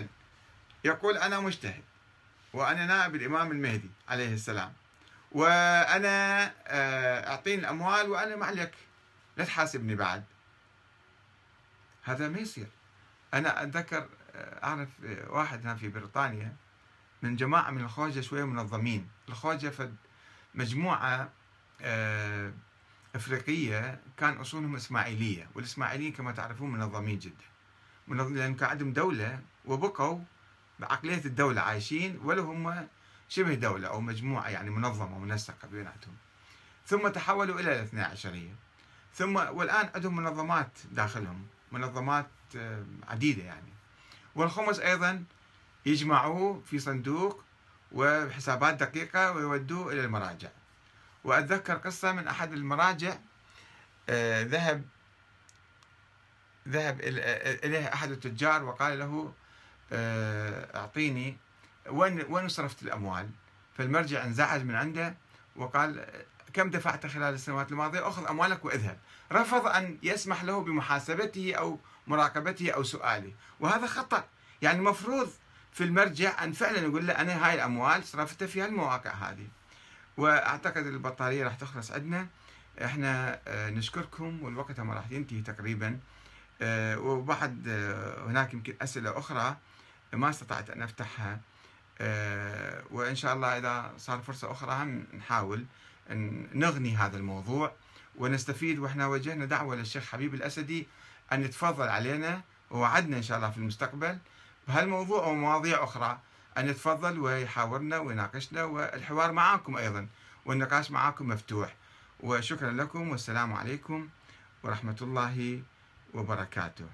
يقول أنا مجتهد وأنا نائب الإمام المهدي عليه السلام. وأنا آه، أعطيني الأموال وأنا ما عليك. لا تحاسبني بعد. هذا ما يصير. أنا أتذكر آه، أعرف آه، واحد هنا في بريطانيا من جماعة من الخوجة شوية منظمين. الخوجة فد مجموعة أفريقية كان أصولهم إسماعيلية والإسماعيليين كما تعرفون منظمين جدا. لأن كان عندهم دولة وبقوا بعقلية الدولة عايشين ولا هم شبه دولة أو مجموعة يعني منظمة منسقة بيناتهم. ثم تحولوا إلى الاثنى عشرية. ثم والآن عندهم منظمات داخلهم منظمات آه، عديدة يعني. والخمس أيضا يجمعوه في صندوق وحسابات دقيقة ويودوه إلى المراجع. وأتذكر قصة من أحد المراجع آه، ذهب ذهب إليه أحد التجار وقال له آه، أعطيني وين وين صرفت الأموال؟ فالمرجع انزعج من عنده وقال كم دفعت خلال السنوات الماضية؟ أخذ أموالك وإذهب. رفض أن يسمح له بمحاسبته أو مراقبته أو سؤاله. وهذا خطأ. يعني المفروض في المرجع أن فعلا يقول له أنا هاي الأموال صرفتها في هالمواقع هذه. وأعتقد البطارية راح تخلص عندنا. إحنا آه، نشكركم والوقت ما راح ينتهي تقريبا. آه، وبعد آه، هناك يمكن أسئلة أخرى ما استطعت أن أفتحها. آه، وإن شاء الله إذا صار فرصة أخرى هم نحاول نغني هذا الموضوع. ونستفيد وإحنا وجهنا دعوة للشيخ حبيب الأسدي أن يتفضل علينا. ووعدنا إن شاء الله في المستقبل بهالموضوع ومواضيع أخرى. أن يتفضل ويحاورنا ويناقشنا والحوار معاكم أيضا والنقاش معكم مفتوح. وشكرا لكم والسلام عليكم ورحمة الله وبركاته.